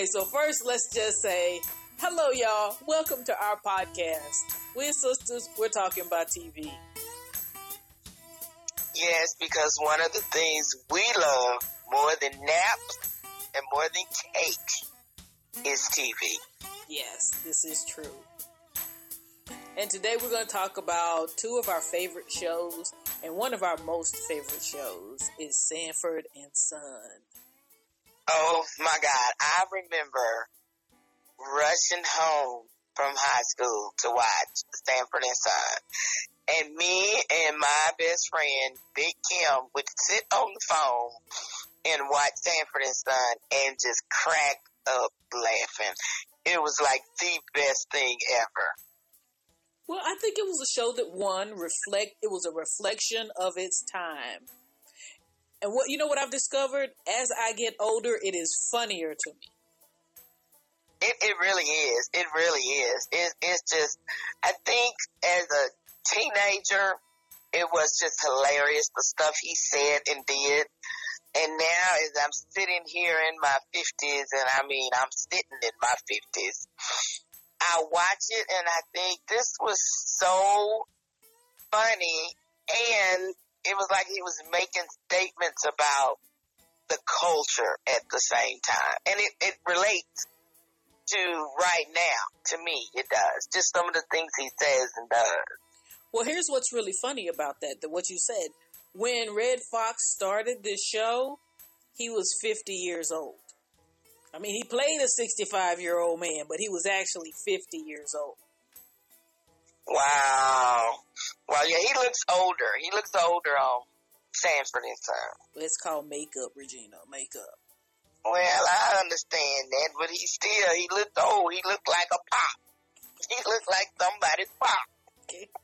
Okay, so first let's just say hello, y'all. Welcome to our podcast. We're sisters. We're talking about TV. Yes, because one of the things we love more than naps and more than cake is TV. Yes, this is true. And today we're going to talk about two of our favorite shows, and one of our most favorite shows is Sanford and Son. Oh my God, I remember rushing home from high school to watch Sanford and Son. And me and my best friend, Big Kim, would sit on the phone and watch Sanford and Son and just crack up laughing. It was like the best thing ever. Well, I think it was a show that one reflect. It was a reflection of its time. And what you know what I've discovered as I get older, it is funnier to me. It, it really is. It really is. It, it's just, I think as a teenager, it was just hilarious the stuff he said and did. And now as I'm sitting here in my 50s, and I mean, I'm sitting in my 50s, I watch it and I think this was so funny and it was like he was making statements about the culture at the same time. And it, it relates to right now, to me, it does. Just some of the things he says and does. Well, here's what's really funny about that, that what you said. When Redd Foxx started this show, he was 50 years old. I mean, he played a 65 year old man, but he was actually 50 years old. Wow. Well, yeah, he looks older. He looks older on Sanford and Son. It's called makeup, Regina. Makeup. Well, I understand that, but he still, he looked old. He looked like a pop. He looked like somebody's pop. Okay.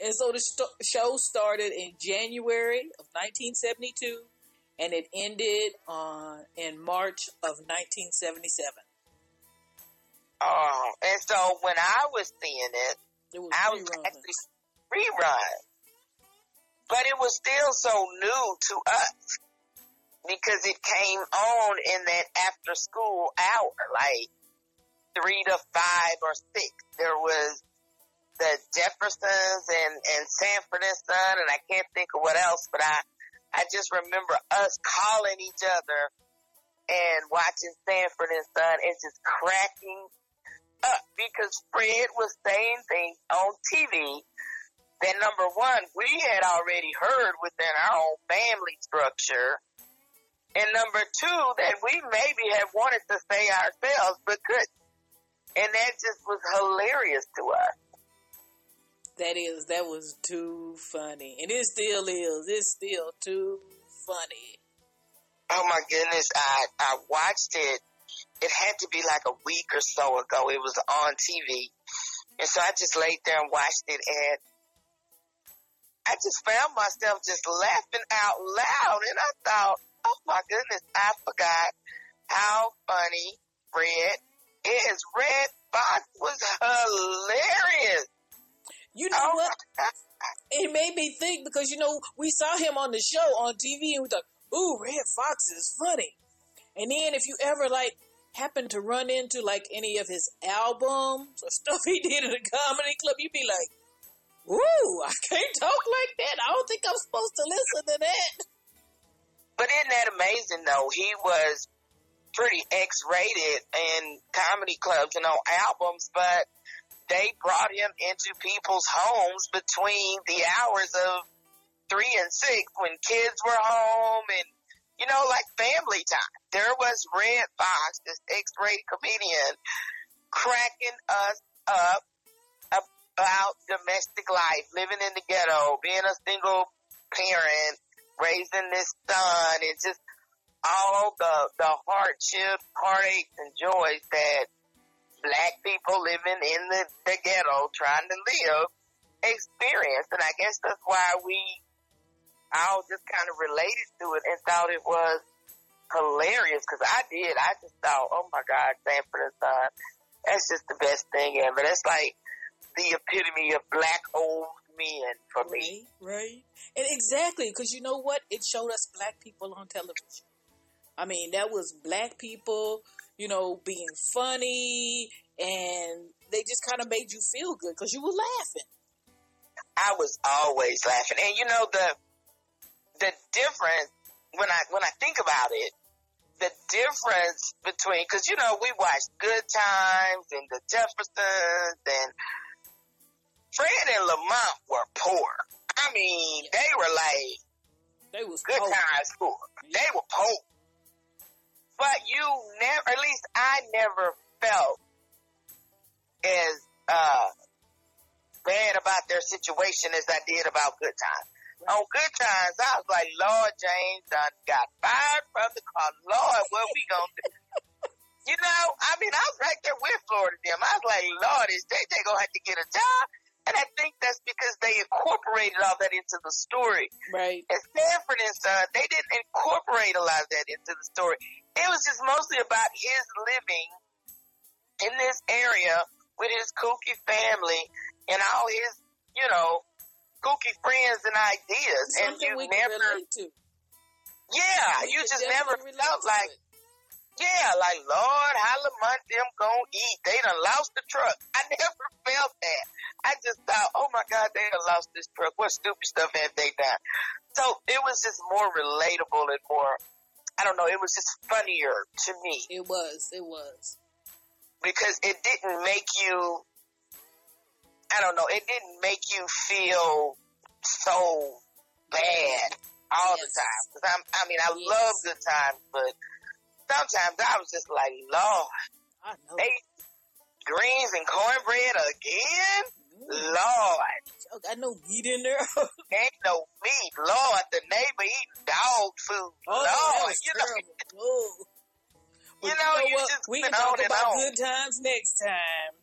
And so the st- show started in January of 1972 and it ended on in March of 1977. Oh, and so when I was seeing it, It was I was actually rerun. But it was still so new to us because it came on in that after school hour, like three to five or six. There was the Jeffersons and, and Sanford and Son, and I can't think of what else, but I, I just remember us calling each other and watching Sanford and Son and just cracking up because Fred was saying things on TV that number one, we had already heard within our own family structure. And number two, that we maybe have wanted to say ourselves, but couldn't. And that just was hilarious to us. That is, that was too funny. And it still is. It's still too funny. Oh my goodness, I, I watched it. It had to be like a week or so ago. It was on TV. And so I just laid there and watched it and I just found myself just laughing out loud and I thought, oh my goodness, I forgot how funny Red is. Redd Foxx was hilarious. You know Oh what? It made me think because, you know, we saw him on the show on TV and we thought, ooh, Redd Foxx is funny. And then if you ever, like, happen to run into, like, any of his albums or stuff he did in a comedy club, you'd be like, ooh, I can't talk like that. I don't think I'm supposed to listen to that. But isn't that amazing though? He was pretty X-rated in comedy clubs and on albums, but they brought him into people's homes between the hours of three and six when kids were home and, you know, like family time. There was Redd Foxx, this X-rated comedian, cracking us up about domestic life, living in the ghetto, being a single parent, raising this son, and just all the, the hardship, heartaches, and joys that black people living in the, the ghetto trying to live experience. And I guess that's why we all just kind of related to it and thought it was hilarious because I did. I just thought, oh my God, Sanford and Son, that's just the best thing ever. That's like the epitome of black old men for me. Right, right. And exactly, because you know what? It showed us black people on television. I mean, that was black people you know, being funny, and they just kind of made you feel good because you were laughing. I was always laughing, and you know the the difference when I when I think about it, the difference between because you know we watched Good Times and the Jeffersons and Fred and Lamont were poor. I mean, they were like they was Good poor. Times poor. They were poor, but you never, at least I never felt as uh, bad about their situation as I did about Good Times. On Good Times, I was like, Lord James done got fired from the car. Lord, what we gonna do? you know, I mean, I was right there with Florida them. I was like, Lord, is JJ gonna have to get a job? And I think that's because they incorporated all that into the story. Right. And Sanford and Son, they didn't incorporate a lot of that into the story. It was just mostly about his living in this area with his kooky family and all his, you know, kooky friends and ideas. and you never, to. yeah, We you just never felt like, it. yeah, like, Lord, how Lamont them gonna eat? They done lost the truck. I never felt that. I just thought, oh my God, they done lost this truck. What stupid stuff have they done? So it was just more relatable and more, I don't know, it was just funnier to me It was. It was. because it didn't make you, I don't know, it didn't make you feel so bad all the time. Cause I'm, I mean, I Yes. love good times, but sometimes I was just like, Lord, they greens and cornbread again? Mm, Lord, I got no meat in there. ain't no meat. Lord, the neighbor eating dog food. Oh, Lord, you know. Oh. You know, you what? just we can talk about on. good times next time.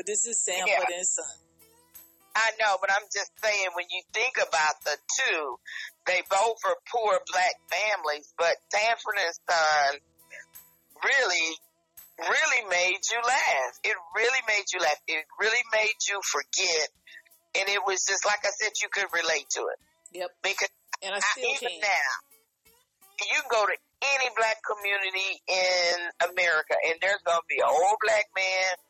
But this is Sanford Yeah. and Son. I know, but I'm just saying when you think about the two, they both are poor black families, but Sanford and Son really, really made you laugh. It really made you laugh. It really made you forget. And it was just like I said, you could relate to it. Yep. Because And I I, even can. now, you can go to any black community in America, and there's gonna be an old black man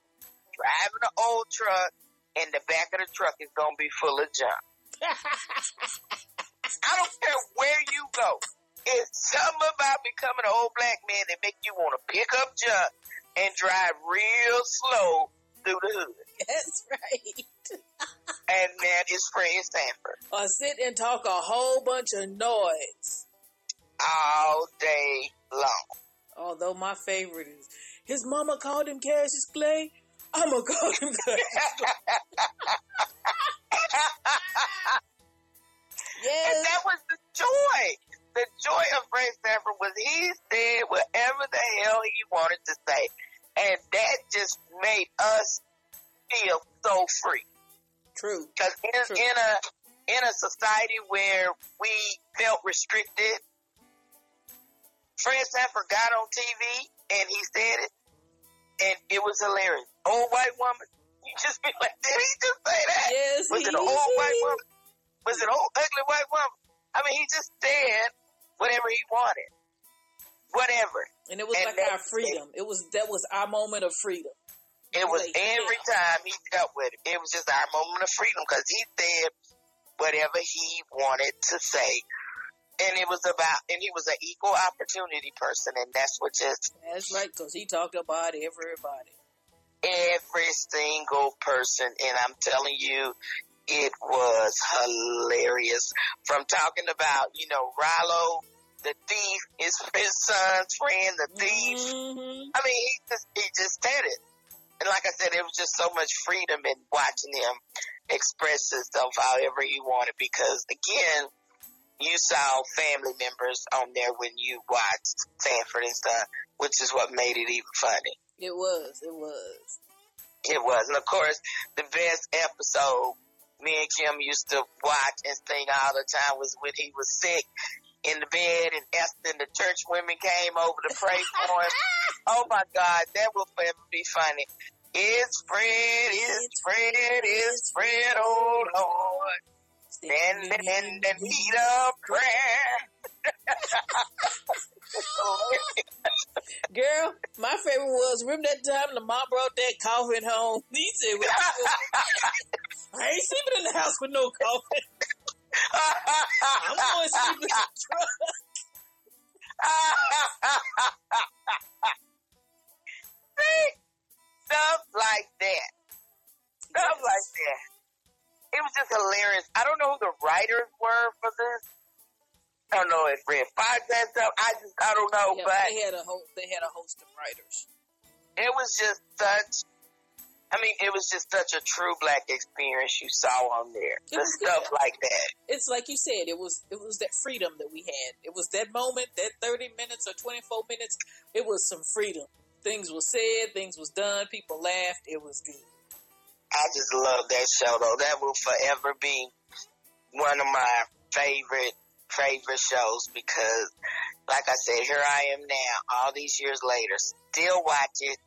driving an old truck, and the back of the truck is gonna be full of junk. I don't care where you go. It's something about becoming an old black man that make you want to pick up junk and drive real slow through the hood. That's right. And that is Fred Sanford Or sit and talk a whole bunch of noise. all day long. Although my favorite is his mama called him Cassius Clay. I'ma call him Clay. And that was the joy. The joy of Fred Sanford was he said whatever the hell he wanted to say. And that just made us feel so free. True. Because in, True. in a in a society where we felt restricted, Fred Sanford got on TV and he said it, and it was hilarious. Old white woman, you just be like, did he just say that? Yes. Was it an old white woman? Was it an old ugly white woman? I mean, he just said whatever he wanted. Whatever. And it was And like our freedom. It was that was our moment of freedom. It was Like, every yeah. time he dealt with it. It was just our moment of freedom because he said whatever he wanted to say. And it was about, and he was an equal opportunity person, and that's what just That's right, because he talked about everybody. every single person. And I'm telling you, it was hilarious. From talking about, you know, Rollo, the thief, is his son's friend, the thief. Mhm. I mean, he just he just said it, and like I said, it was just so much freedom in watching him express himself however he wanted. Because again, you saw family members on there when you watched Sanford and Son, which is what made it even funny. It was. It was. It was, and of course, the best episode me and Kim used to watch and sing all the time was when he was sick in the bed and Esther and the church women came over to pray for him. Oh my God, that will forever be funny. It's Fred, it's Fred, it's Fred, oh Lord. Stand in the need of prayer. Girl, my favorite was remember that time the mom brought that coffin home. He said, "I ain't sleeping in the house with no coffin. I'm going to sleep in the truck." See? Stuff like that. Stuff yes. like that. It was just hilarious. I don't know who the writers were for this. I don't know if Redd Foxx had stuff. I just I don't know, yeah, but they had a host. They had a host of writers. It was just such. I mean, it was just such a true black experience you saw on there. It the stuff good. like that. It's like you said. It was it was that freedom that we had. It was that moment, that thirty minutes or twenty four minutes. It was some freedom. Things were said. Things was done. People laughed. It was good. I just love that show though. That will forever be one of my favorite favorite shows because, like I said, here I am now, all these years later, still watch it,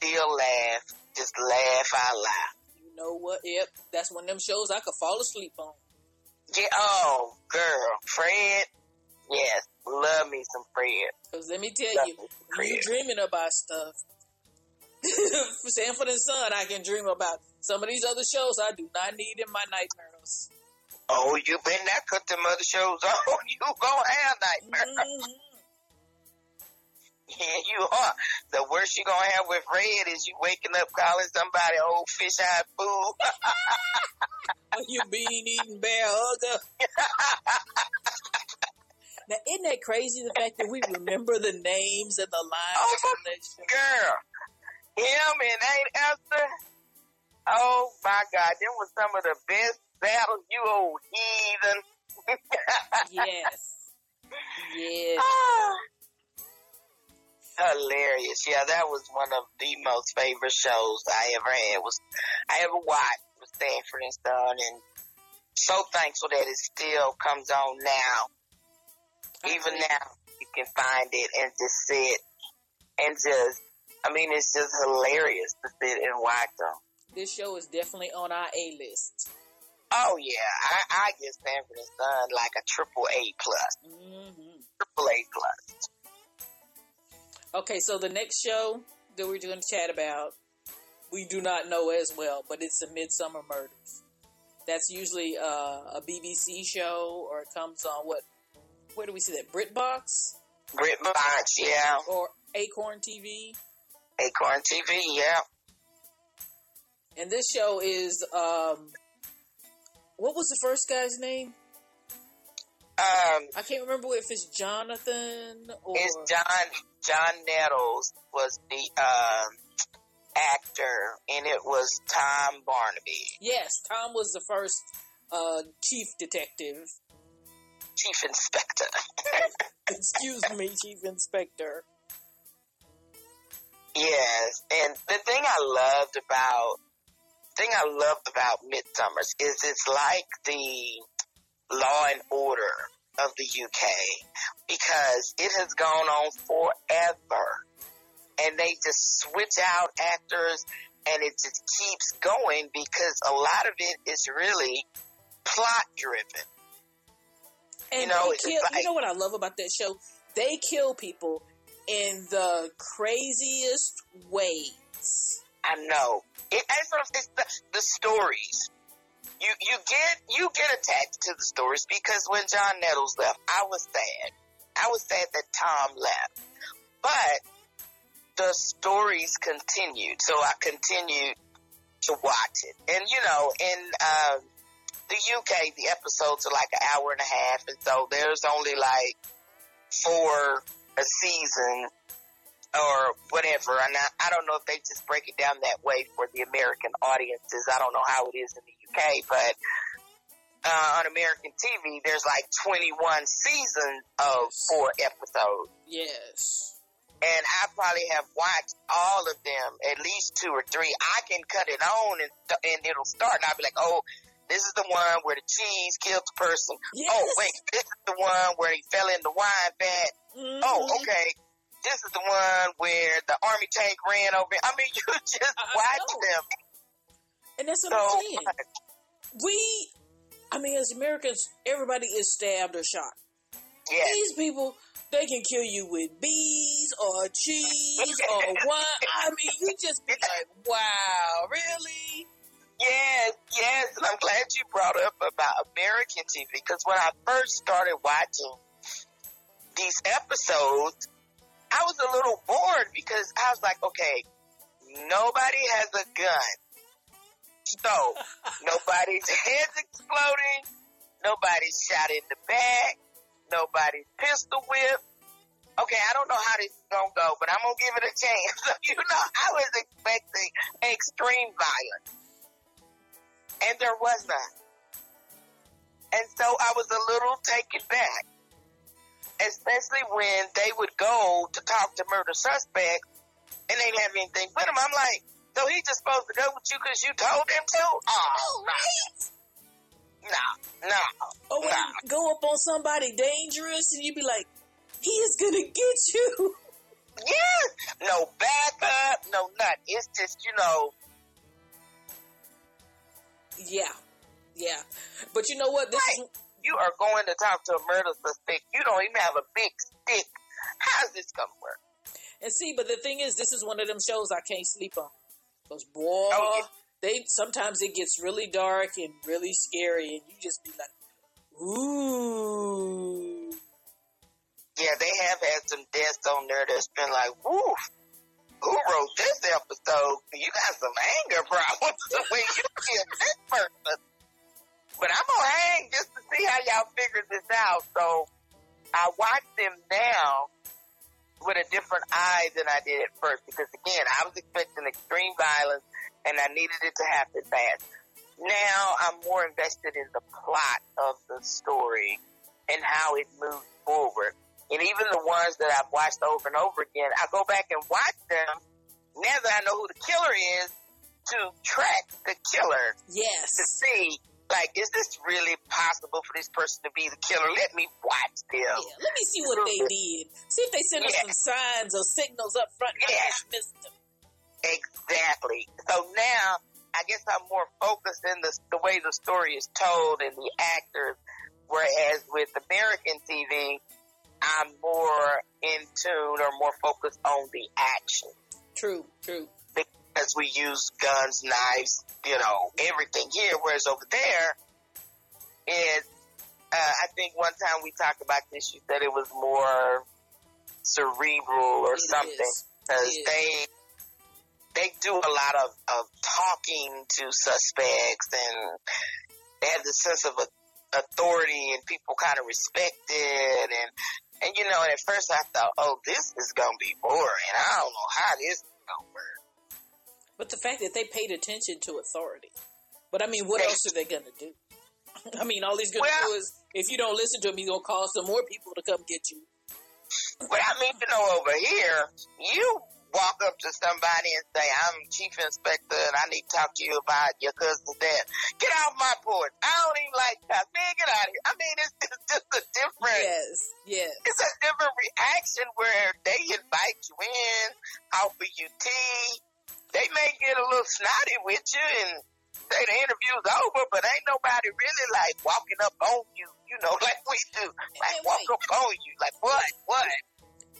still laugh, just laugh out loud. You know what? Yep, that's one of them shows I could fall asleep on. Yeah. Oh, girl, Fred. Yes, love me some Fred. Cause let me tell love you, you dreaming about stuff. Sanford and Son, I can dream about. Some of these other shows I do not need in my nightmares. Oh, you been that cut them other shows on. You gonna have nightmares. Mm-hmm. Yeah, you are. The worst you gonna have with Red is you waking up calling somebody old fish eyed fool. you bean eating bear hugger. now, isn't that crazy the fact that we remember the names and the lines oh, that show? Girl, him and Aunt Esther. Oh my God, them was some of the best battles, you old heathen. yes. Yes. Ah. Hilarious. Yeah, that was one of the most favorite shows I ever had. Was I ever watched with Sanford and Son, and so thankful that it still comes on now. Even now, you can find it and just sit and just. I mean, it's just hilarious to sit and watch them. This show is definitely on our A list. Oh yeah, I, I give Sanford and Son like a triple A plus. Mm-hmm. Triple A plus. Okay, so the next show that we're going to chat about, we do not know as well, but it's the Midsomer Murders. That's usually uh, a BBC show, or it comes on what? Where do we see that? BritBox. BritBox, yeah. Or Acorn TV. Acorn TV, yeah. And this show is um, what was the first guy's name? Um, I can't remember if it's Jonathan or it's John. John Nettles was the um, actor, and it was Tom Barnaby. Yes, Tom was the first uh, chief detective, chief inspector. Excuse me, chief inspector. Yes, and the thing I loved about thing I loved about Midsomers is it's like the Law and Order of the UK because it has gone on forever. And they just switch out actors and it just keeps going because a lot of it is really plot driven. And you know, kill, like, you know what I love about that show? They kill people in the craziest ways. I know. It, it's the, the stories. You you get you get attached to the stories because when John Nettles left, I was sad. I was sad that Tom left, but the stories continued, so I continued to watch it. And you know, in uh, the UK, the episodes are like an hour and a half, and so there's only like four a season or whatever. And I, I don't know if they just break it down that way for the American audiences. I don't know how it is in the UK, but uh, on American TV, there's like 21 seasons of four episodes. Yes. And I probably have watched all of them, at least two or three. I can cut it on and, and it'll start, and I'll be like, oh, this is the one where the cheese killed the person. Yes. Oh, wait, this is the one where he fell in the wine vat. Mm-hmm. Oh, okay this is the one where the army tank ran over. I mean, you just I watch them. And that's what so I'm saying. We, I mean, as Americans, everybody is stabbed or shot. Yes. These people They can kill you with bees or cheese or wine. I mean, you just be like, wow, really? About American TV because when I first started watching these episodes, I was a little bored because I was like, okay, nobody has a gun. So, nobody's head's exploding, nobody's shot in the back, nobody's pistol whipped. Okay, I don't know how this is gonna go, but I'm gonna give it a chance. You know, I was expecting extreme violence. And there was none. And so I was a little taken back. Especially when they would go to talk to murder suspects and they didn't have anything with them. I'm like, so he just supposed to go with you because you told him to? Oh, oh right. No, no. Or when no. you go up on somebody dangerous and you'd be like, he is gonna get you. Yeah. No backup, no nothing. It's just, you know, Yeah, yeah. But you know what? This Right. you are going to talk to a murder suspect. You don't even have a big stick. How's this going to work? and see, but the thing is, this is one of them shows I can't sleep on. Cause boy, Oh, yeah. they sometimes it gets really dark and really scary, and you just be like, ooh. Yeah, they have had some deaths on there that's been like, woo, who wrote this episode? You got some anger problems way you kill So I watch them now with a different eye than I did at first because again, I was expecting extreme violence and I needed it to happen fast. Now I'm more invested in the plot of the story and how it moves forward. And even the ones that I've watched over and over again, I go back and watch them now that I know who the killer is to track the killer Yes. to see, like, is this really possible for this person to be the killer? Let me watch them. Yeah, let me see what they did. See if they send us some signs or signals up front. Yeah. just missed them. Exactly. So now, I guess I'm more focused in the, the way the story is told and the actors, whereas with American TV, I'm more in tune or more focused on the action. True, true. Because we use guns, knives, you know, everything here, whereas over there, is, uh, I think one time we talked about this, you said it was more cerebral or It something because they they do a lot of, of talking to suspects and they have the sense of a, authority and people kind of respect it and and you know and at first I thought oh this is gonna be boring. I don't know how this is gonna work But the fact that they paid attention to authority. But I mean, what else are they gonna do? I mean, all he's gonna Well- do is if you don't listen to him, he's gonna call some more people to come get you. but I mean you know over here you walk up to somebody and say I'm chief inspector and I need to talk to you about your cousin's death get off my porch I don't even like that man get out of here I mean it's, it's just a different Yes, yes. it's a different reaction where they invite you in, offer you tea. They may get a little snotty with you and say the interview's over, but ain't nobody really like walking up on you, you know, like we do. Like Hey, walk up on you, like what, what?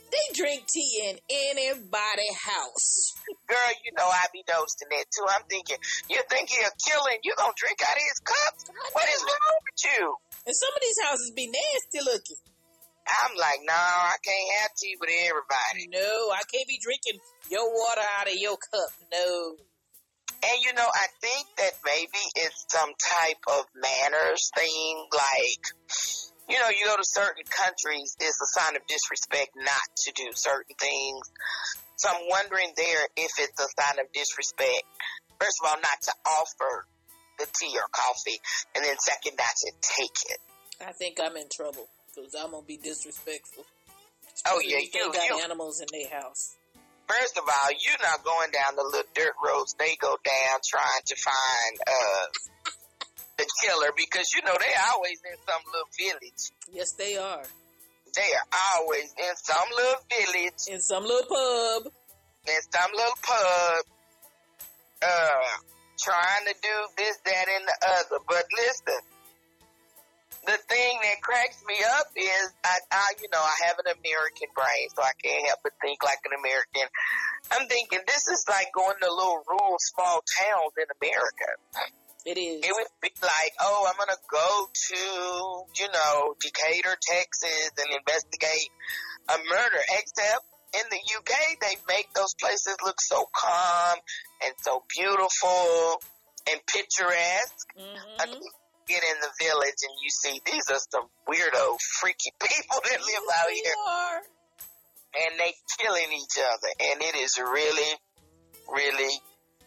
They drink tea in anybody's house. Girl, you know I be noticing that too. I'm thinking, you think he a killer and you gonna drink out of his cups? What is wrong with you? And some of these houses be nasty looking. I'm like, no, I can't have tea with everybody. No, I can't be drinking your water out of your cup. No. And you know, I think that maybe it's some type of manners thing, like, you know, you go to certain countries, it's a sign of disrespect not to do certain things. So I'm wondering there if it's a sign of disrespect. First of all, not to offer the tea or coffee, and then second, not to take it. I think I'm in trouble I'm gonna be disrespectful. Oh, yeah, they you- got you- animals in their house. First of all, you're not going down the little dirt roads they go down trying to find uh the killer because you know they're always in some little village. Yes, they are They are always in some little village, in some little pub. in some little pub, uh, trying to do this, that, and the other. But listen, the thing that cracks me up is I I, you know, I have an American brain, so I can't help but think like an American. I'm thinking this is like going to little rural small towns in America. It is. It would be like, oh, I'm gonna go to, you know, Decatur, Texas, and investigate a murder. Except in the UK, they make those places look so calm and so beautiful and picturesque. Mm-hmm get in the village and you see these are some weirdo, freaky people that live out here. Are. And they killing each other. And it is really, really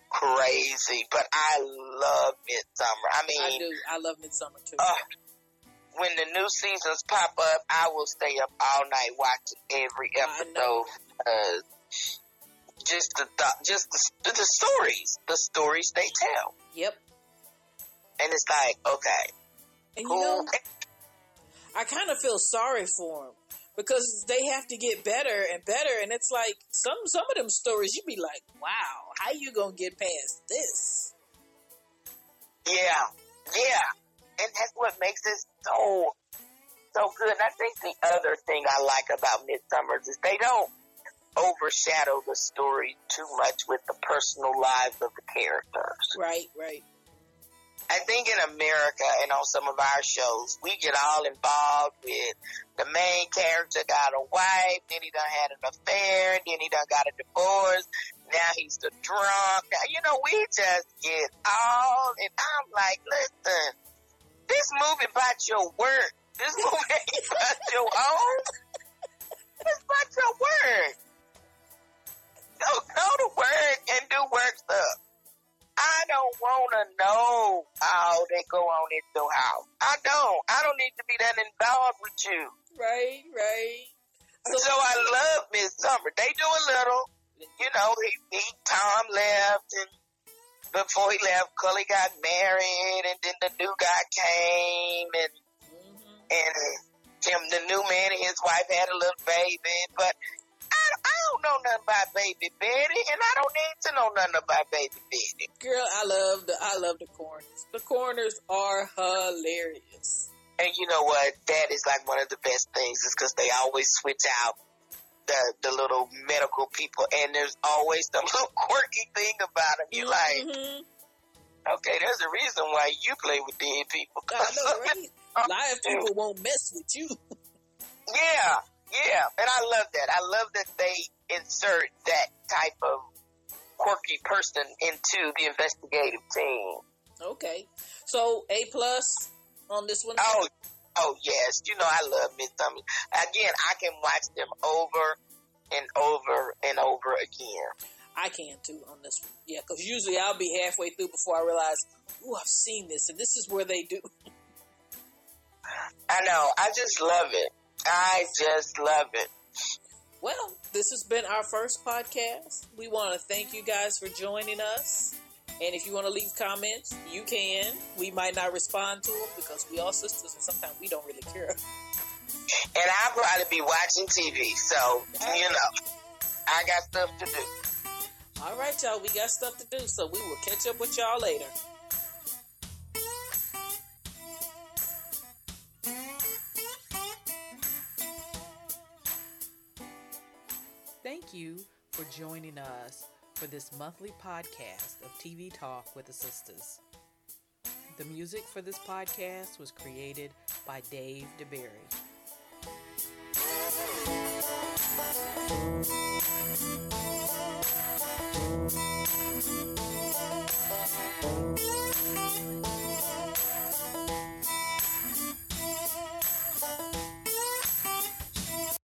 crazy. But I love Midsomer. I mean, I do. I love Midsomer too. Uh, when the new seasons pop up, I will stay up all night watching every episode. Uh, just the just the, the stories, the stories they tell. Yep. And it's like, okay, and cool. you know, I kind of feel sorry for them because they have to get better and better, and it's like some some of them stories you be like, wow, how you gonna get past this? Yeah, yeah, and that's what makes it so so good. And I think the other thing I like about Midsomer is they don't overshadow the story too much with the personal lives of the characters. Right, right. I think in America and on some of our shows, we get all involved with the main character got a wife, then he done had an affair, then he done got a divorce, now he's the drunk. Now, you know, we just get all, and I'm like, listen, this movie about your work. This movie about your own. It's about your work. So go to work and do work stuff. I don't want to know how they go on in your house. I don't. I don't need to be that involved with you. Right, right. So, so I love Midsomer. They do a little, you know, he, he Tom left and before he left, Cully got married and then the new guy came and, mm-hmm. and him, the new man and his wife had a little baby, but I, I don't know nothing about Baby Betty, and I don't need to know nothing about Baby Betty. Girl, I love the I love the coroners. The coroners are hilarious. And you know what? That is like one of the best things, is because they always switch out the the little medical people, and there's always the little quirky thing about them. You mm-hmm. like, okay, there's a reason why you play with dead people. I know, right? Live people won't mess with you. Yeah, yeah, and I love that. I love that they insert that type of quirky person into the investigative team. Okay, so A plus on this one. Oh, oh yes. You know I love Midsomer. Again, I can watch them over and over and over again. I can too on this one. Yeah, because usually I'll be halfway through before I realize, oh, I've seen this, and this is where they do. I know. I just love it. I just love it. Well, this has been our first podcast. We want to thank you guys for joining us. And if you want to leave comments, you can. We might not respond to them because we all sisters and sometimes we don't really care. And I'll probably be watching TV, so, you know, I got stuff to do. All right, y'all. We got stuff to do, so we will catch up with y'all later. You for joining us for this monthly podcast of TV Talk with the Sistas. The music for this podcast was created by Dave DeBerry.